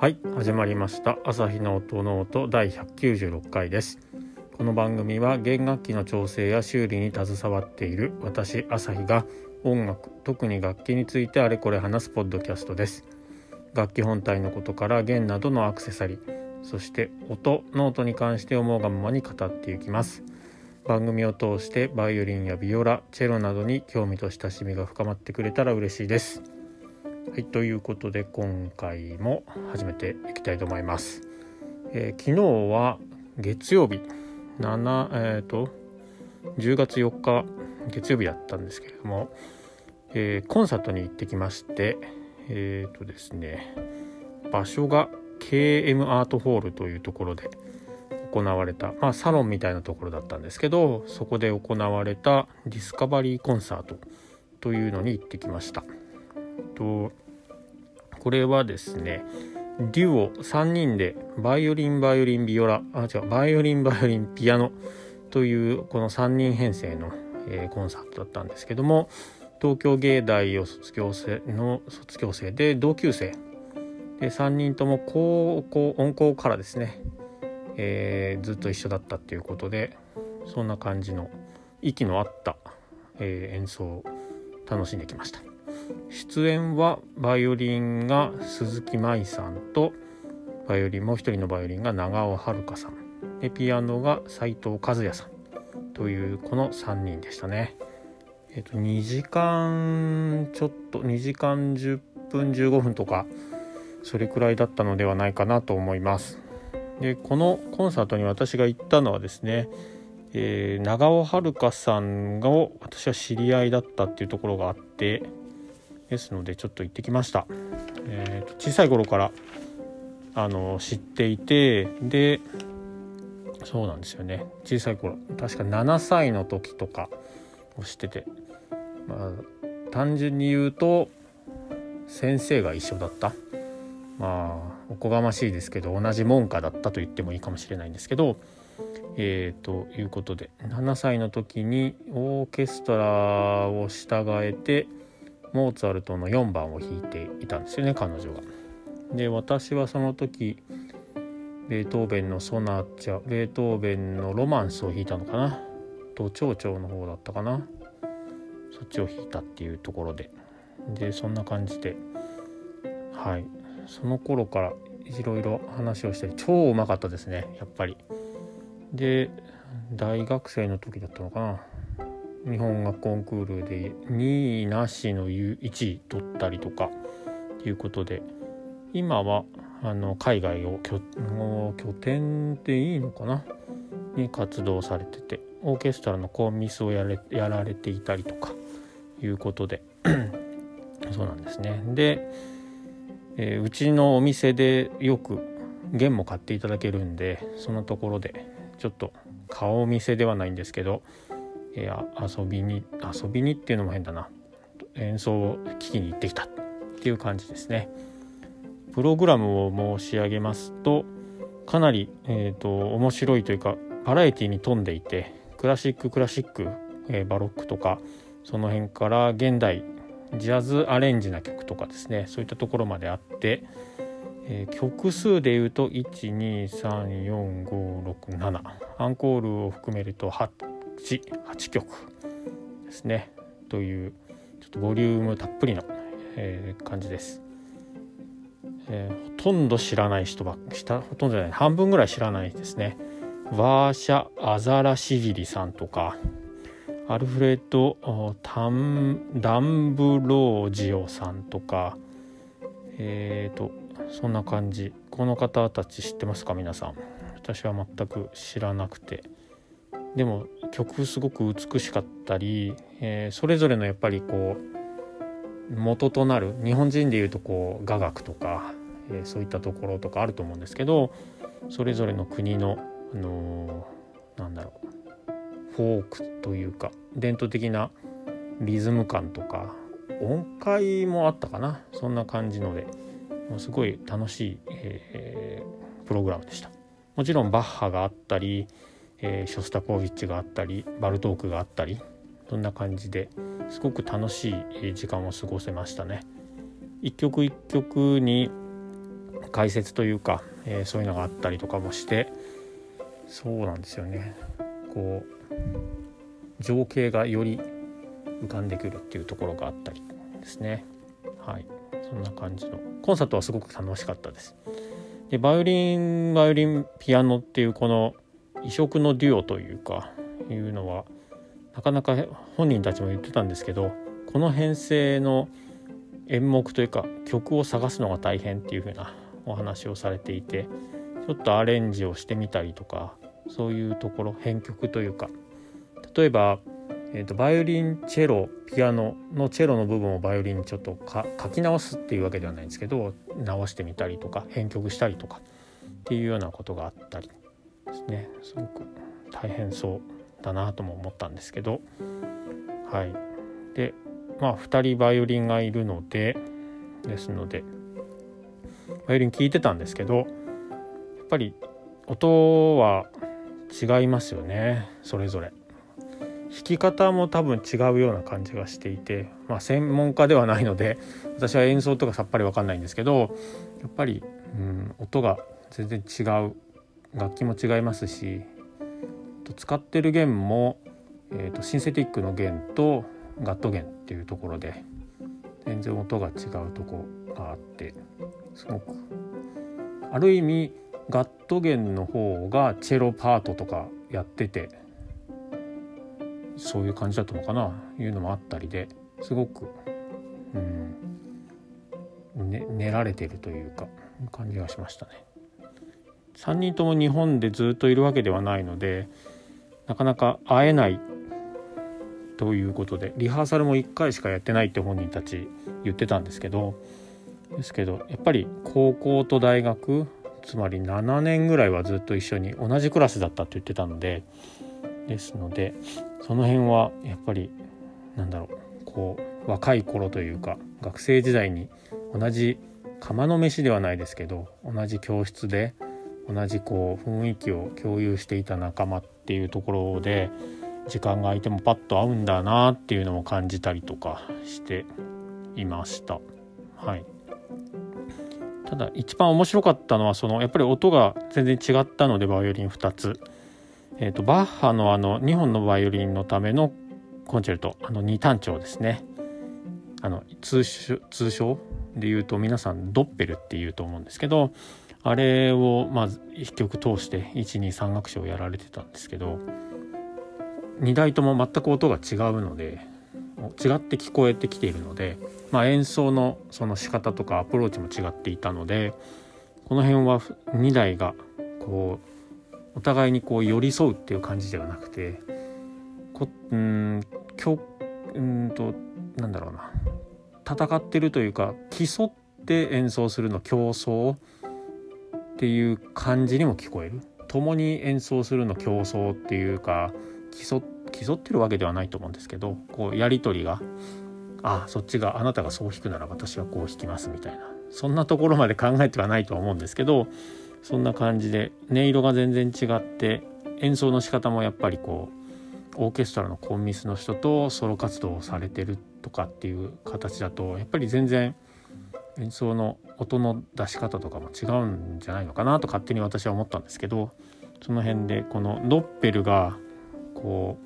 はい始まりました。朝日の音の音第196回です。この番組は弦楽器の調整や修理に携わっている私朝日が音楽特に楽器についてあれこれ話すポッドキャストです。楽器本体のことから弦などのアクセサリーそして音ノートに関して思うがままに語っていきます。番組を通してバイオリンやビオラチェロなどに興味と親しみが深まってくれたら嬉しいです。はいということで今回も始めていきたいと思います、えー、昨日は月曜日7えっ、ー、と10月4日月曜日だったんですけれども、えー、コンサートに行ってきましてえっ、とですね場所が KM アートホールというところで行われた、まあ、サロンみたいなところだったんですけどそこで行われたディスカバリーコンサートというのに行ってきました。とこれはですねデュオ3人でバイオリンバイオリンビオラあ違うバイオリンバイオリンピアノというこの3人編成の、えー、コンサートだったんですけども東京芸大を卒業生の卒業生で同級生で3人とも高校音校からですね、えー、ずっと一緒だったっていうことでそんな感じの息の合った、えー、演奏を楽しんできました。出演はバイオリンが鈴木舞さんとバイオリンもう一人のバイオリンが長尾遥さんでピアノが斉藤和也さんというこの3人でしたね。えっ、と2時間ちょっと2時間10分15分とかそれくらいだったのではないかなと思います。でこのコンサートに私が行ったのはですね、えー、長尾遥さんが私は知り合いだったっていうところがあってですのでちょっと行ってきました。えーと、小さい頃からあの知っていてでそうなんですよね小さい頃確か7歳の時とかを知っててまあ単純に言うと先生が一緒だったまあおこがましいですけど同じ門下だったと言ってもいいかもしれないんですけどえー、ということで7歳の時にオーケストラを従えてモーツァルトの4番を弾いていたんですよね彼女が。で私はその時ベートーベンのソナーチャベートーベンのロマンスを弾いたのかな。と蝶々の方だったかな。そっちを弾いたっていうところで。でそんな感じではい。その頃からいろいろ話をして超うまかったですね。やっぱり。で大学生の時だったのかな。日本語コンクールで2位なしの1位取ったりとかいうことで今はあの海外を拠点でいいのかな？に活動されててオーケストラのコンミスをやれやられていたりとかいうことで。そうなんですね。でえー、うちのお店でよく弦も買っていただけるんでそのところでちょっと顔見せではないんですけど、えー、遊びに遊びにっていうのも変だな。演奏を聴きに行ってきたっていう感じですね。プログラムを申し上げますとかなり、えーと、面白いというかバラエティに富んでいてクラシッククラシック、えー、バロックとかその辺から現代ジャズアレンジな曲とかですね。そういったところまであって、えー、曲数でいうと1234567アンコールを含めると 8, 8曲ですねというちょっとボリュームたっぷりの、えー、感じです。えー、ほとんど知らない人ばっかほとんどじゃない半分ぐらい知らないですね。ワーシャ・アザラシギリさんとかアルフレッド・タンダンブロージオさんとかえーとそんな感じこの方たち知ってますか皆さん私は全く知らなくてでも曲すごく美しかったり、えー、それぞれのやっぱりこう元となる日本人でいうとこう雅楽とか、えー、そういったところとかあると思うんですけどそれぞれの国の、あのー、なんだろうフォークというか伝統的なリズム感とか音階もあったかな。そんな感じのでもうすごい楽しい、えー、プログラムでした。もちろんバッハがあったり、えー、ショスタコーヴィッチがあったりバルトークがあったりそんな感じですごく楽しい時間を過ごせましたね。一曲一曲に解説というか、えー、そういうのがあったりとかもしてそうなんですよね。こう情景がより浮かんでくるっていうところがあったりですね。はい。そんな感じの。コンサートはすごく楽しかったです。でバイオリンバイオリンピアノっていうこの異色のデュオというかいうのはなかなか本人たちも言ってたんですけどこの編成の演目というか曲を探すのが大変っていう風なお話をされていてちょっとアレンジをしてみたりとかそういうところ編曲というか。例えば、えーと、バイオリンチェロピアノのチェロの部分をバイオリンにちょっと書き直すっていうわけではないんですけど直してみたりとか編曲したりとかっていうようなことがあったり。ですねすごく大変そうだなとも思ったんですけど。はい。でまあ2人バイオリンがいるのでですのでバイオリン聴いてたんですけどやっぱり音は違いますよね。それぞれ。弾き方も多分違うような感じがしていて、まあ、専門家ではないので私は演奏とかさっぱり分かんないんですけどやっぱり、うん、音が全然違う楽器も違いますし使ってる弦も、えーと、シンセティックの弦とガット弦っていうところで全然音が違うとこがあってすごくある意味ガット弦の方がチェロパートとかやっててそういう感じだったのかないうのもあったりですごく、うん、ね、練られてるというか感じがしましたね。3人とも日本でずっといるわけではないのでなかなか会えないということでリハーサルも1回しかやってないって本人たち言ってたんですけどですけどやっぱり高校と大学つまり7年ぐらいはずっと一緒に同じクラスだったって言ってたのでですのでその辺はやっぱりなんだろうこう若い頃というか学生時代に同じ釜の飯ではないですけど同じ教室で同じこう雰囲気を共有していた仲間っていうところで時間が空いてもパッと合うんだなっていうのも感じたりとかしていました。はい、ただ一番面白かったのはそのやっぱり音が全然違ったのでバイオリン2つ。えーと、バッハのあの2本のバイオリンのためのコンチェルトあの2単調ですねあの通称で言うと皆さんドッペルっていうと思うんですけどあれをまず1曲通して123楽章をやられてたんですけど2台とも全く音が違うので違って聞こえてきているので、まあ、演奏のその仕方とかアプローチも違っていたのでこの辺は2台がこうお互いにこう寄り添うっていう感じではなくてこうん今日うんとなんだろうな。戦ってるというか競って演奏するの競争っていう感じにも聞こえる。共に演奏するの競争っていうか競ってるわけではないと思うんですけどこうやり取りがあそっちがあなたがそう弾くなら私はこう弾きますみたいな。そんなところまで考えてはないとは思うんですけどそんな感じで音色が全然違って演奏の仕方もやっぱりこうオーケストラのコンミスの人とソロ活動をされてるとかっていう形だとやっぱり全然演奏の音の出し方とかも違うんじゃないのかなと勝手に私は思ったんですけどその辺でこのドッペルがこ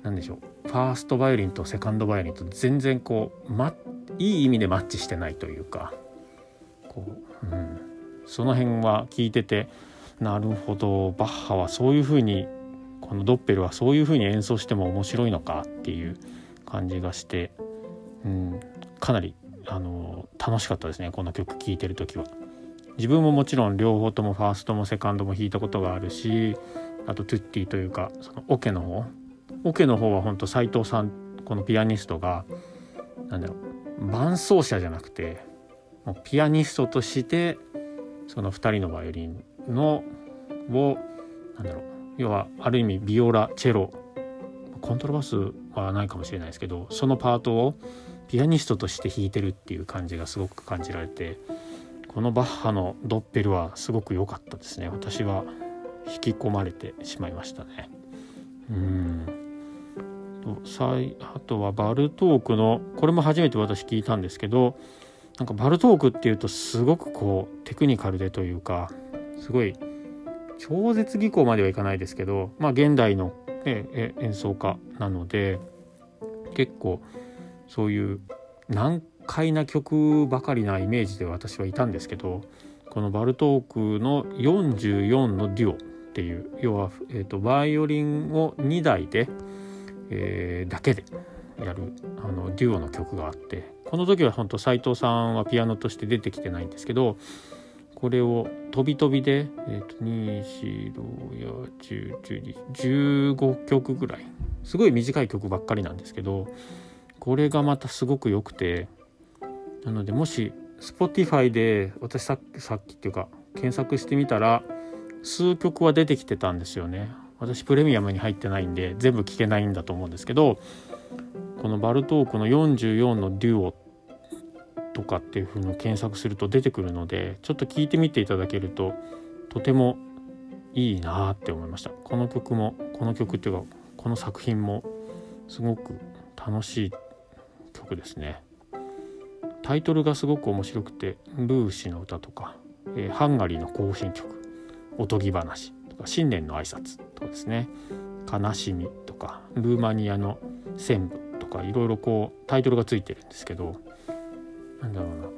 うなんでしょうファーストバイオリンとセカンドバイオリンと全然こう、ま、いい意味でマッチしてないというかこう、うん、その辺は聞いててなるほどバッハはそういうふうにこのドッペルはそういうふうに演奏しても面白いのかっていう感じがして、うん、かなりあの楽しかったですねこの曲聴いてる時は。自分ももちろん両方ともファーストもセカンドも弾いたことがあるしあとトゥッティというかそのオケの方オケの方は本当斎藤さんこのピアニストがなんだろう伴奏者じゃなくてもうピアニストとしてその2人のバイオリンのをなんだろう要はある意味ビオラチェロコントラバスはないかもしれないですけどそのパートをピアニストとして弾いてるっていう感じがすごく感じられてこのバッハのドッペルはすごく良かったですね。私は引き込まれてしまいましたね。うん。あとはバルトークのこれも初めて私聞いたんですけどなんかバルトークっていうとすごくこうテクニカルでというかすごい超絶技巧まではいかないですけどまあ現代の、ね、演奏家なので結構そういう難解な曲ばかりなイメージで私はいたんですけどこのバルトークの44のデュオっていう要は、えーと、バイオリンを2台で、えー、だけでやるあのデュオの曲があってこの時は本当斉藤さんはピアノとして出てきてないんですけどこれを飛び飛びで、えーと、と24515曲ぐらいすごい短い曲ばっかりなんですけどこれがまたすごく良くてなのでもし Spotify で私さっきさっきっていうか検索してみたら数曲は出てきてたんですよね。私プレミアムに入ってないんで全部聞けないんだと思うんですけどこのバルトークの44のデュオとかっていう風の検索すると出てくるのでちょっと聞いてみていただけるととてもいいなって思いました。この曲もこの曲っていうかこの作品もすごく楽しい曲ですね。タイトルがすごく面白くて「ルーシの歌」とか、えー、ハンガリーの行進曲「おとぎ話」とか「新年の挨拶とかですね「悲しみ」とか「ルーマニアの旋部」とかいろいろこうタイトルがついてるんですけどなんだろうな。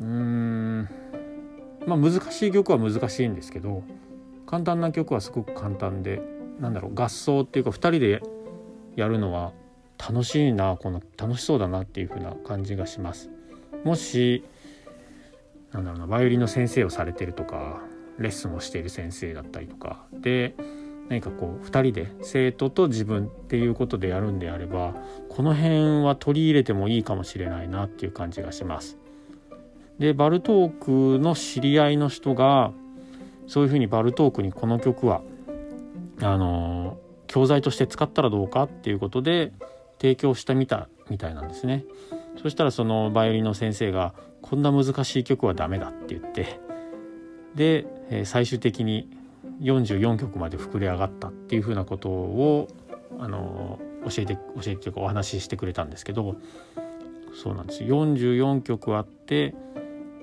うん。まあ難しい曲は難しいんですけど簡単な曲はすごく簡単でなんだろう合奏っていうか2人でやるのは楽しいなこの楽しそうだなっていう風な感じがします。もしなんだろうなバイオリンの先生をされてるとかレッスンをしている先生だったりとかで何かこう2人で生徒と自分っていうことでやるんであればこの辺は取り入れてもいいかもしれないなっていう感じがします。でバルトークの知り合いの人がそういうふうにバルトークにこの曲はあの教材として使ったらどうかっていうことで提供してみたみたいなんですね。そしたらそのバイオリンの先生が「こんな難しい曲はダメだ」って言ってで、え最終的に44曲まで膨れ上がったっていうふうなことをあの教えて教えてというかお話ししてくれたんですけどそうなんです44曲あって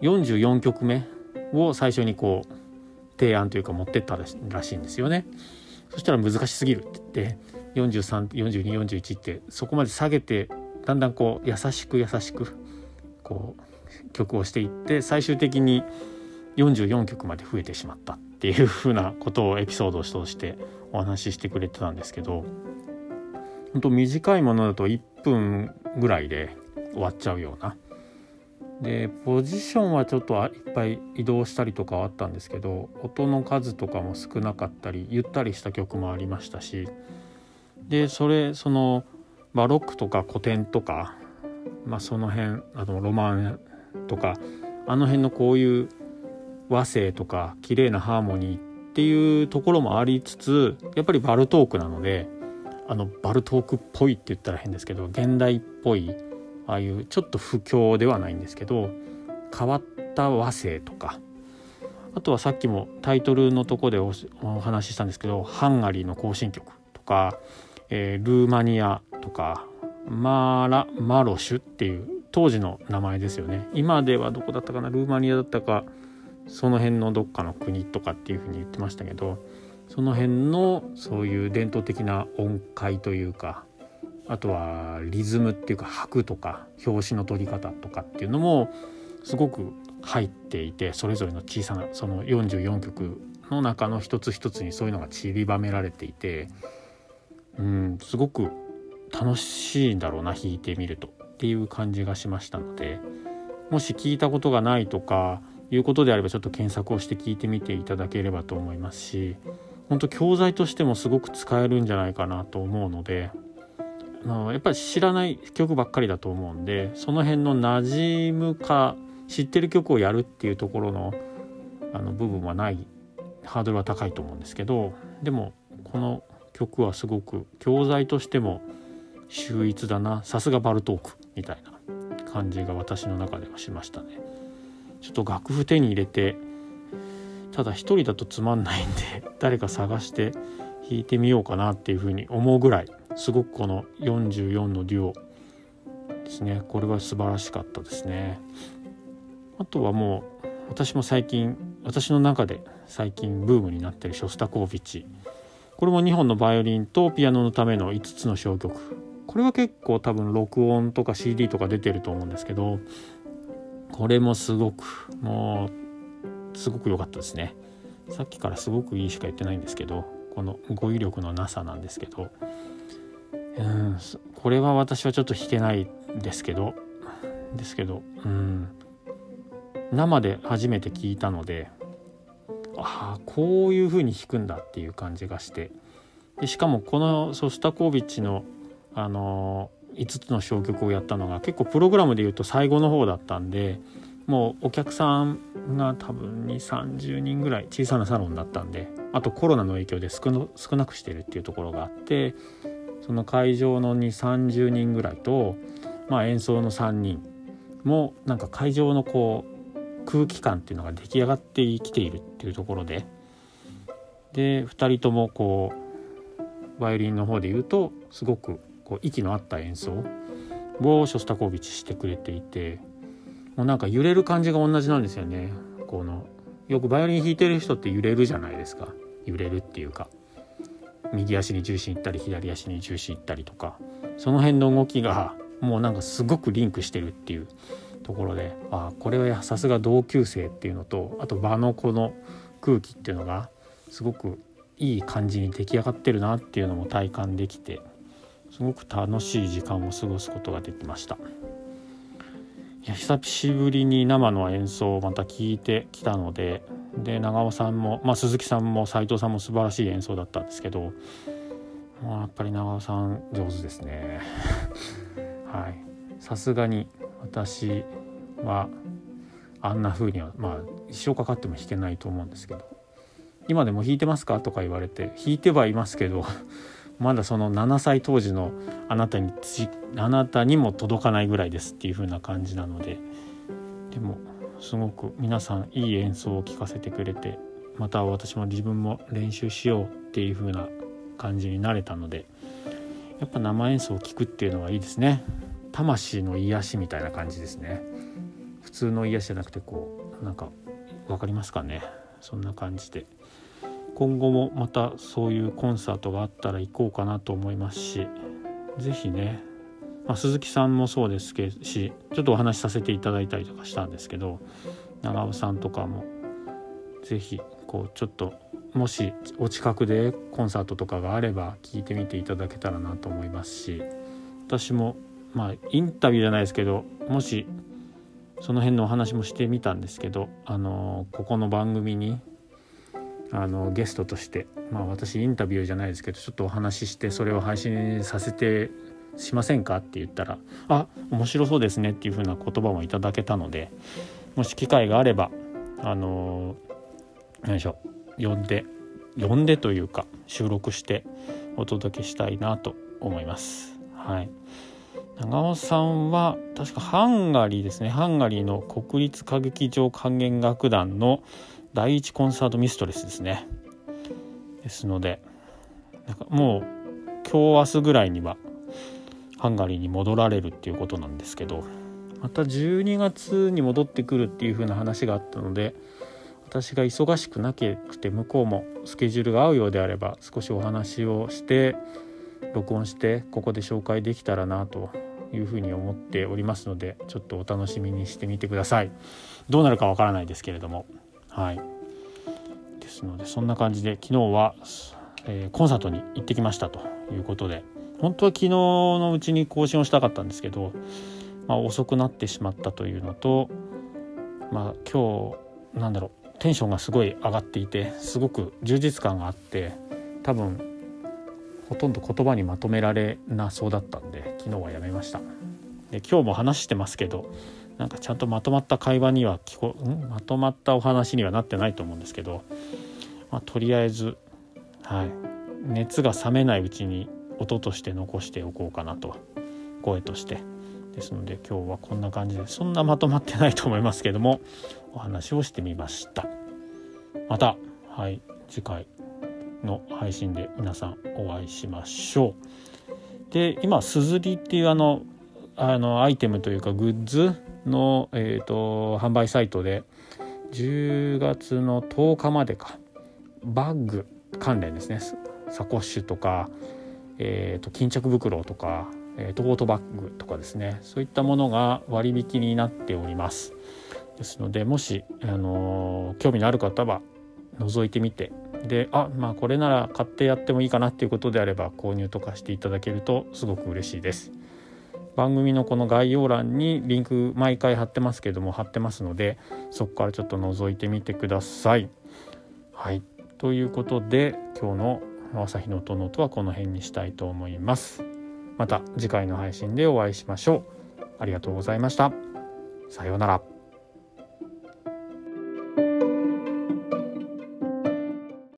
44曲目を最初にこう提案というか持ってったらしいんですよね。そしたら難しすぎるって言って434241ってそこまで下げてだんだんこう優しく優しくこう曲をしていって最終的に44曲まで増えてしまったっていうふうなことをエピソードとしてお話ししてくれてたんですけど本当短いものだと1分ぐらいで終わっちゃうような。でポジションはちょっといっぱい移動したりとかはあったんですけど音の数とかも少なかったりゆったりした曲もありましたしでそれそのバロックとか古典とか、まあ、その辺あとロマンとかあの辺のこういう和声とか綺麗なハーモニーっていうところもありつつやっぱりバルトークなのであのバルトークっぽいって言ったら変ですけど現代っぽいああいうちょっと不況ではないんですけど変わった和声とかあとはさっきもタイトルのとこでお話ししたんですけどハンガリーの行進曲とか、えー、ルーマニアとかマーラ・マロシュっていう当時の名前ですよね。今ではどこだったかな？ルーマニアだったかその辺のどっかの国とかっていうふうに言ってましたけどその辺のそういう伝統的な音階というかあとはリズムっていうか拍とか表紙の取り方とかっていうのもすごく入っていてそれぞれの小さなその44曲の中の一つ一つにそういうのが散りばめられていてうんすごく楽しいんだろうな弾いてみるとっていう感じがしましたのでもし聞いたことがないとかいうことであればちょっと検索をして聞いてみていただければと思いますし本当教材としてもすごく使えるんじゃないかなと思うのでのやっぱり知らない曲ばっかりだと思うんでその辺の馴染むか知ってる曲をやるっていうところのあの部分はないハードルは高いと思うんですけどでもこの曲はすごく教材としても秀逸だな。さすがバルトークみたいな感じが私の中ではしましたね。ちょっと楽譜手に入れてただ一人だとつまんないんで 誰か探して弾いてみようかなっていうふうに思うぐらいすごくこの44のデュオですね。これは素晴らしかったですね。あとはもう私も最近私の中で最近ブームになってるショスタコーヴィチ。これも2本のバイオリンとピアノのための5つの小曲。これは結構多分録音とか CD とか出てると思うんですけどこれもすごくもうすごく良かったですね。さっきからすごくいいしか言ってないんですけどこの語彙力のなさなんですけど。うんこれは私はちょっと弾けないですけど。ですけどうん。生で初めて聞いたのでああこういう風に弾くんだっていう感じがして。でしかもこのソスタコービッチの、あのー、5つの小曲をやったのが結構プログラムでいうと最後の方だったんでもうお客さんが多分2 3 0人ぐらい小さなサロンだったんであとコロナの影響で少なくしてるっていうところがあってその会場の2 3 0人ぐらいと、まあ、演奏の3人もなんか会場のこう空気感っていうのが出来上がってきているっていうところで。で2人ともこうバイオリンの方で言うとすごくこう息の合った演奏をショスタコービッチしてくれていてもうなんか揺れる感じが同じなんですよね。このよくバイオリン弾いてる人って揺れるじゃないですか。揺れるっていうか。右足に重心いったり左足に重心いったりとか。その辺の動きがもうなんかすごくリンクしてるっていう。ところであこれはさすが同級生っていうのとあと場のこの空気っていうのがすごくいい感じに出来上がってるなっていうのも体感できてすごく楽しい時間を過ごすことができました。いや久しぶりに生の演奏をまた聞いてきたのでで長尾さんも、まあ、鈴木さんも斉藤さんも素晴らしい演奏だったんですけど、まあ、やっぱり長尾さん上手ですねはいさすがに私はあんな風にはまあ一生かかっても弾けないと思うんですけど今でも弾いてますか？とか言われて弾いてはいますけど まだその7歳当時のあなたにあなたにも届かないぐらいですっていう風な感じなのででもすごく皆さんいい演奏を聴かせてくれてまた私も自分も練習しようっていう風な感じになれたのでやっぱ生演奏を聴くっていうのはいいですね。魂の癒しみたいな感じですね。普通の癒しじゃなくてこうなんか分かりますかね？そんな感じで。今後もまたそういうコンサートがあったら行こうかなと思いますし是非ね、まあ、鈴木さんもそうですけしちょっとお話しさせていただいたりとかしたんですけど長尾さんとかも是非こうちょっともしお近くでコンサートとかがあれば聞いてみていただけたらなと思いますし私もまあインタビューじゃないですけどもしその辺のお話もしてみたんですけどあのここの番組にあのゲストとしてまあ私インタビューじゃないですけどちょっとお話ししてそれを配信させてしませんかって言ったら「あ面白そうですね」っていうふうな言葉もいただけたのでもし機会があればあの何でしょう呼んで呼んでというか収録してお届けしたいなと思います。はい長尾さんは確かハンガリーですね。ハンガリーの国立歌劇場管弦楽団の第一コンサートミストレスですね。ですのでなんかもう今日明日ぐらいにはハンガリーに戻られるっていうことなんですけど。また12月に戻ってくるっていう風な話があったので私が忙しくなくて向こうもスケジュールが合うようであれば少しお話をして録音してここで紹介できたらなというふうに思っておりますのでちょっとお楽しみにしてみてください。どうなるかわからないですけれども。はい。ですのでそんな感じで昨日は、えー、コンサートに行ってきましたということで本当は昨日のうちに更新をしたかったんですけど、まあ、遅くなってしまったというのとまあ今日なんだろうテンションがすごい上がっていてすごく充実感があって多分ほとんど言葉にまとめられなそうだったんで昨日はやめました。で今日も話してますけどなんかちゃんとまとまった会話には聞こん？まとまったお話にはなってないと思うんですけど、まあ、とりあえず、はい、熱が冷めないうちに音として残しておこうかなと声として。ですので今日はこんな感じでそんなまとまってないと思いますけどもお話をしてみました。またはい次回。の配信で皆さんお会いしましょう。で今すずりっていうあのあのアイテムというかグッズの、えーと、販売サイトで10月の10日までかバッグ関連ですね。サコッシュとか、えーと、巾着袋とか、えー、トートバッグとかですね。そういったものが割引になっております。ですのでもし、あのー、興味のある方は覗いてみてであまあこれなら買ってやってもいいかなっていうことであれば購入とかしていただけるとすごく嬉しいです。番組のこの概要欄にリンク毎回貼ってますけども貼ってますのでそこからちょっと覗いてみてください。はいということで今日の朝日の音の音はこの辺にしたいと思います。また次回の配信でお会いしましょう。ありがとうございました。さようなら。